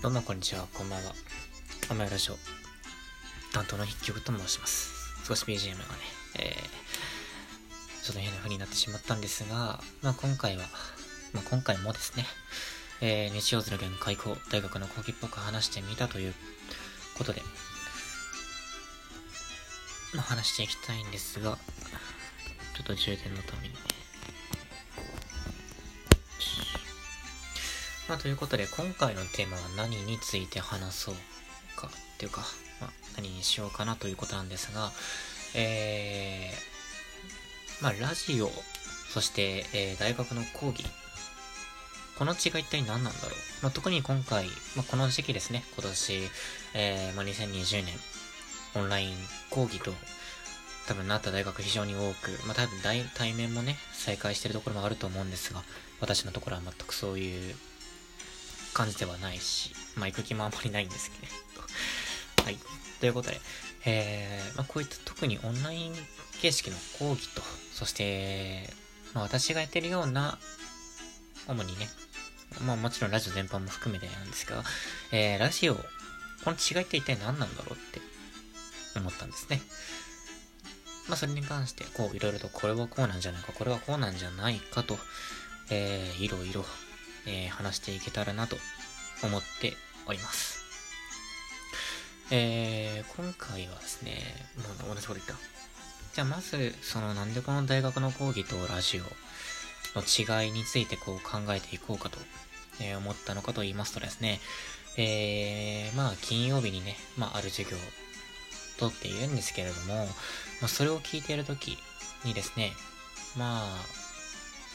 どうもこんにちは、こんばんは。甘いラジオ担当の筆曲と申します。少し BGM がね、えー、ちょっと変な風になってしまったんですが、まあ今回は、まあ今回もですね、えー、日曜日の限開校、大学の講義っぽく話してみたということで、まあ話していきたいんですが、ちょっと充電のためにね、まあ、ということで、今回のテーマは何について話そうかっていうか、まあ、何にしようかなということなんですが、えー、まあ、ラジオ、そして、えー大学の講義、この違い一体何なんだろう。まあ、特に今回、まあ、この時期ですね、今年、えーまあ、2020年、オンライン講義と、多分なった大学非常に多く、まあ、多分対面もね、再開してるところもあると思うんですが、私のところは全くそういう感じではないし、まあ、行く気もあんまりないんですけど。はい。ということで、えー、まあ、こういった特にオンライン形式の講義と、そして、まあ、私がやってるような、主にね、まあ、もちろんラジオ全般も含めてなんですが、えー、ラジオ、この違いって一体何なんだろうって思ったんですね。まあ、それに関して、こう、いろいろと、これはこうなんじゃないか、これはこうなんじゃないかと、えー、いろいろ、えー話していけたらなと思っております。えー、今回はですね、もう同じこと言った。じゃあまず、そのなんでこの大学の講義とラジオの違いについてこう考えていこうかと、えー思ったのかと言いますとですね、えー、まあ金曜日にね、まあある授業を取っているんですけれども、まあそれを聞いているときにですね、まあ、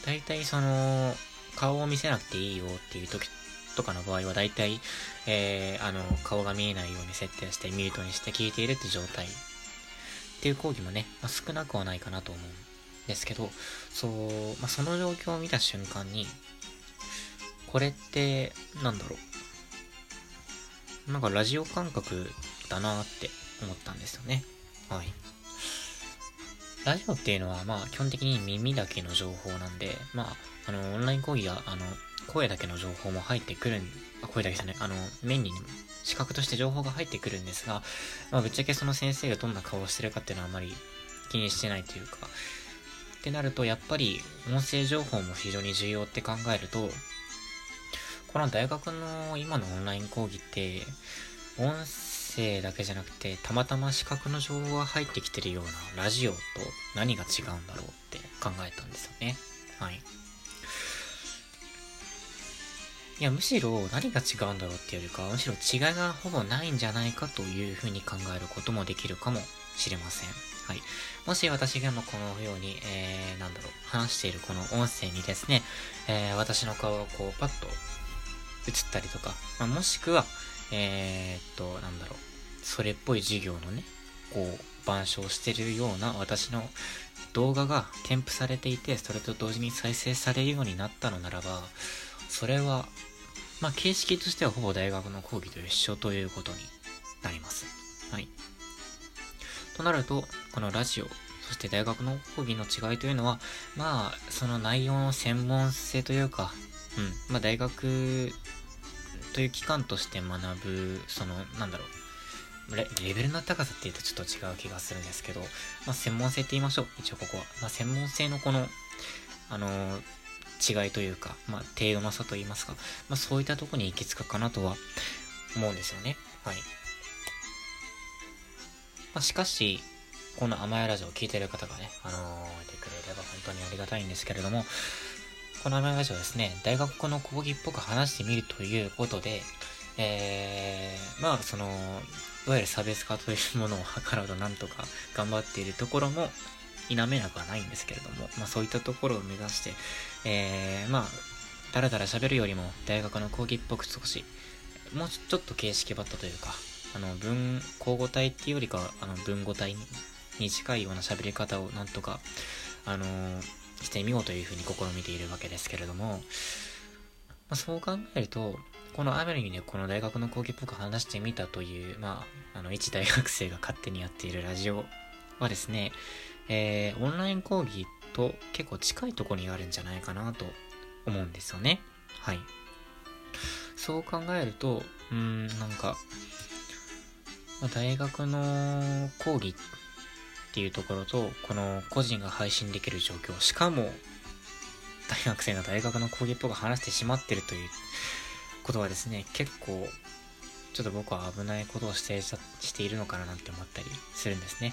大体その、顔を見せなくていいよっていう時とかの場合は大体、えー、あの、顔が見えないように設定してミュートにして聞いているって状態っていう講義もね、まあ、少なくはないかなと思うんですけど、そう、まあ、その状況を見た瞬間に、これって、なんだろう。なんかラジオ感覚だなって思ったんですよね。はい。ラジオっていうのは、まあ、基本的に耳だけの情報なんで、まあ、あの、オンライン講義が、あの、声だけの情報も入ってくるん、あ声だけじゃない、あの、面に、視覚として情報が入ってくるんですが、まあ、ぶっちゃけその先生がどんな顔をしてるかっていうのはあまり気にしてないというか、ってなると、やっぱり、音声情報も非常に重要って考えると、この大学の今のオンライン講義って、音声だけじゃなくて、たまたま視覚の情報が入ってきてるようなラジオと何が違うんだろうって考えたんですよね。はい。いや、むしろ何が違うんだろうっていうよりかは、むしろ違いがほぼないんじゃないかというふうに考えることもできるかもしれません。はい。もし私が今このように、えー、なんだろう、話しているこの音声にですね、えー、私の顔がこう、パッと映ったりとか、まあ、もしくは、えー、っと、なんだろう、それっぽい授業のね、こう、板書をしてるような私の動画が添付されていて、それと同時に再生されるようになったのならば、それは、まあ、形式としてはほぼ大学の講義と一緒ということになります。はい。となると、このラジオ、そして大学の講義の違いというのは、まあ、その内容の専門性というか、うん、まあ、大学という機関として学ぶ、その、なんだろう、レレベルの高さって言うとちょっと違う気がするんですけど、まあ、専門性って言いましょう、一応ここは。まあ、専門性のこの、あの違いというか、まあ、程度の差と言いますか、まあ、そういったとこに行き着くかなとは思うんですよね。はい。まあ、しかし、この甘いラジオを聴いてる方がね、あのーいてくれれば本当にありがたいんですけれども、このラジオですね、大学の講義っぽく話してみるということで、えー、まあ、その、いわゆる差別化というものを図ろうとなんとか頑張っているところも否めなくはないんですけれども、まあそういったところを目指して、えー、まあ、だらだら喋るよりも大学の講義っぽく少し、もうちょっと形式ばったというか、あの、文、交互体っていうよりか、あの、文語体に近いような喋り方をなんとか、あのーしてみようというふうに試みているわけですけれども、まあ、そう考えると、このアメリにね、この大学の講義っぽく話してみたという、まあ、あの、一大学生が勝手にやっているラジオはですね、えー、オンライン講義と結構近いところにあるんじゃないかなと思うんですよね。はい。そう考えると、うん、なんか、大学の講義っていうところと、この個人が配信できる状況、しかも、大学生が大学の講義っぽく話してしまってるということはですね、結構、ちょっと僕は危ないことをしてしているのかななんて思ったりするんですね。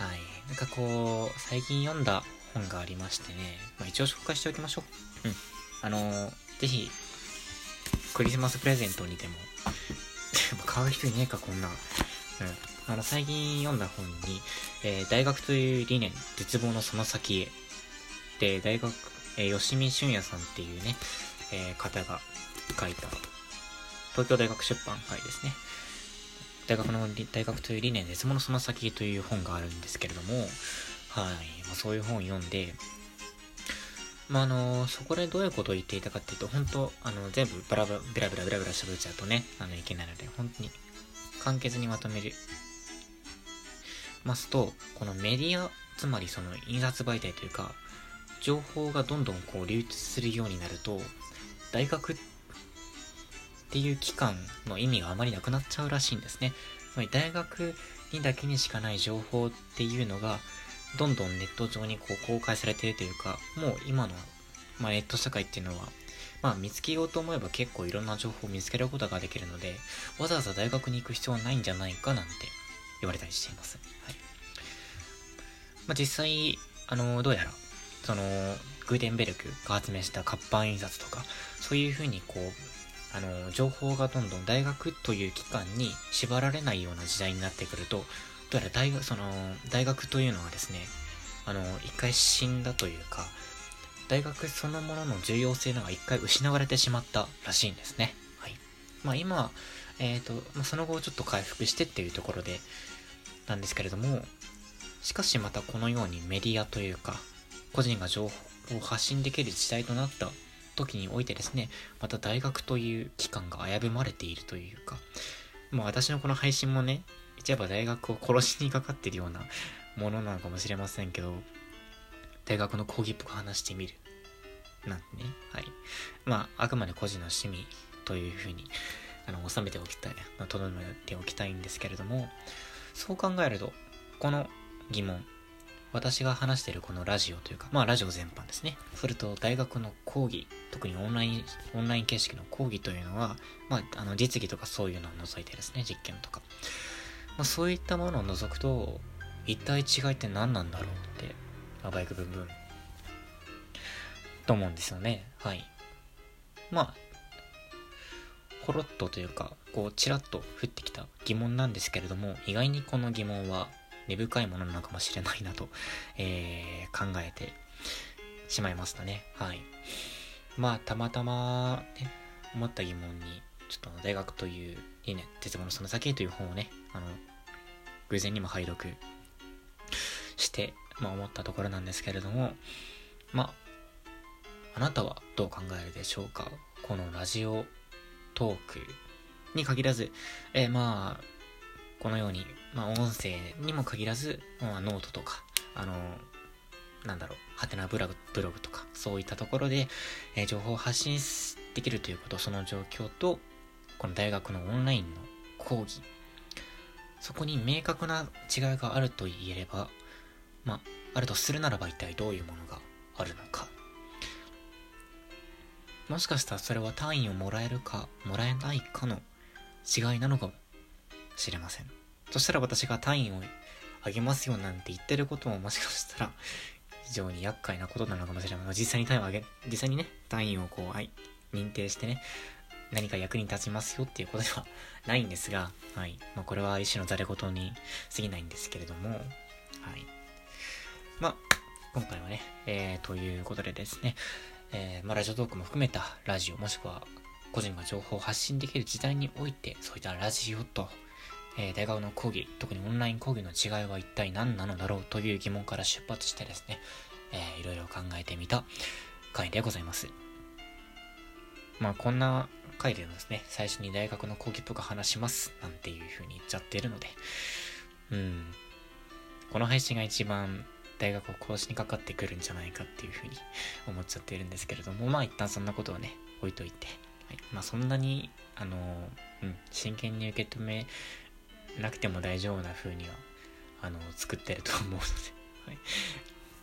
はい。なんかこう、最近読んだ本がありましてね、まあ、一応紹介しておきましょう。うん。あのー、ぜひ、クリスマスプレゼントにでも、買う人いねえか、こんな。うん。あの、最近読んだ本に、えー、大学という理念、絶望のその先へ。で、大学、えー、吉見俊也さんっていうね、えー、方が書いた、東京大学出版会ですね。大学の、大学という理念、絶望のその先という本があるんですけれども、はい、まあ、そういう本を読んで、まあ、あの、そこでどういうことを言っていたかっていうと、本当あの、全部バラバラ、ベラベラベラベラ喋っちゃうとね、あの、いけないので、本当に、簡潔にまとめる、ますと、このメディア、つまりその印刷媒体というか、情報がどんどんこう流通するようになると、大学っていう機関の意味があまりなくなっちゃうらしいんですね。つまり大学にだけにしかない情報っていうのが、どんどんネット上にこう公開されてるというか、もう今の、まあ、ネット社会っていうのは、まあ見つけようと思えば結構いろんな情報を見つけることができるので、わざわざ大学に行く必要はないんじゃないかなんて言われたりしています。はい。まあ実際、あの、どうやら、その、グーテンベルクが発明した活版印刷とか、そういうふうにこう、あの、情報がどんどん大学という機関に縛られないような時代になってくると、どうやら大学、その、大学というのはですね、あの、一回死んだというか、大学そのものの重要性が一回失われてしまったらしいんですね。はい。まあ今、えっ、ー、と、その後ちょっと回復してっていうところで、なんですけれども、しかしまたこのようにメディアというか、個人が情報を発信できる時代となった時においてですね、また大学という機関が危ぶまれているというか、まあ私のこの配信もね、言えば大学を殺しにかかってるような ものなのかもしれませんけど、大学の講義っぽく話してみる。なんてね。はい。まあ、あくまで個人の趣味というふうに、あの、収めておきたい、とどめておきたいんですけれども、そう考えると、この疑問、私が話しているこのラジオというか、まあラジオ全般ですね。それと大学の講義、特にオンライン、オンライン形式の講義というのは、まあ、あの、実技とかそういうのを除いてですね、実験とか。まあ、そういったものを除くと、一体違いって何なんだろうって、まあ、バイクブンブン。と思うんですよね。はい。まあ、ほろっとというか、こう、ちらっと降ってきた疑問なんですけれども、意外にこの疑問は根深いものなのかもしれないなと、えー、考えてしまいましたね。はい。まあ、たまたま、ね、思った疑問に、ちょっと大学という理念、鉄棒のその先という本をね、あの、偶然にも拝読して、まあ思ったところなんですけれども、まあ、あなたはどう考えるでしょうか？このラジオトークに限らず、えー、まあ、このように、まあ、音声にも限らず、まあ、ノートとか、あの、なんだろう、ハテナブログ、ブログとか、そういったところで、えー、情報を発信できるということ、その状況と、この大学のオンラインの講義、そこに明確な違いがあると言えれば、まあ、あるとするならば一体どういうものがあるのか。もしかしたらそれは単位をもらえるか、もらえないかの違いなのかもしれません。そしたら私が単位をあげますよなんて言ってることももしかしたら非常に厄介なことなのかもしれません。実際に単位をあげ、実際にね、単位をこう、はい、認定してね、何か役に立ちますよっていうことでは ないんですが、はい。まあ、これは一種のざれ言に過ぎないんですけれども、はい。まあ、今回はね、えー、ということでですね、えー、まあ、ラジオトークも含めたラジオ、もしくは個人が情報を発信できる時代において、そういったラジオと、えー、大学の講義、特にオンライン講義の違いは一体何なのだろうという疑問から出発してですね、えー、いろいろ考えてみた回でございます。まあこんな回でですね、最初に大学の講義っぽく話しますなんていう風に言っちゃってるので、うん、この配信が一番大学を殺しにかかってくるんじゃないかっていう風に思っちゃってるんですけれども、まあ一旦そんなことはね、置いといて、はい、まあそんなに、あの、うん、真剣に受け止めなくても大丈夫な風には、あの、作ってると思うので、はい。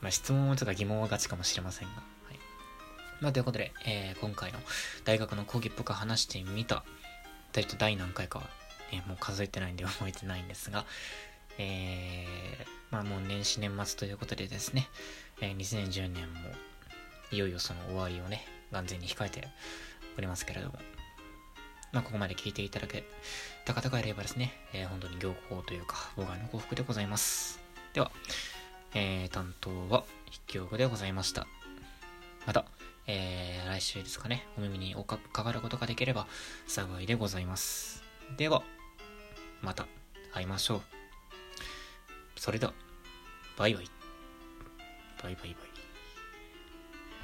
まあ質問もちょっと疑問はがちかもしれませんが、はい。まあということで、えー、今回の大学の講義っぽく話してみた、大体第何回かは、ね、もう数えてないんで覚えてないんですが、えー、まあもう年始年末ということでですね、えー、2010年もいよいよその終わりをね、眼前に控えておりますけれども、まあここまで聞いていただけた方がいればですね、えー、本当に行幸というか、妨害の幸福でございます。では、えー、担当は筆記用具でございました。また、えー、来週ですかね、お耳におかかることができれば幸いでございます。では、また会いましょう。それでは、バイバイ。バイバイバイ。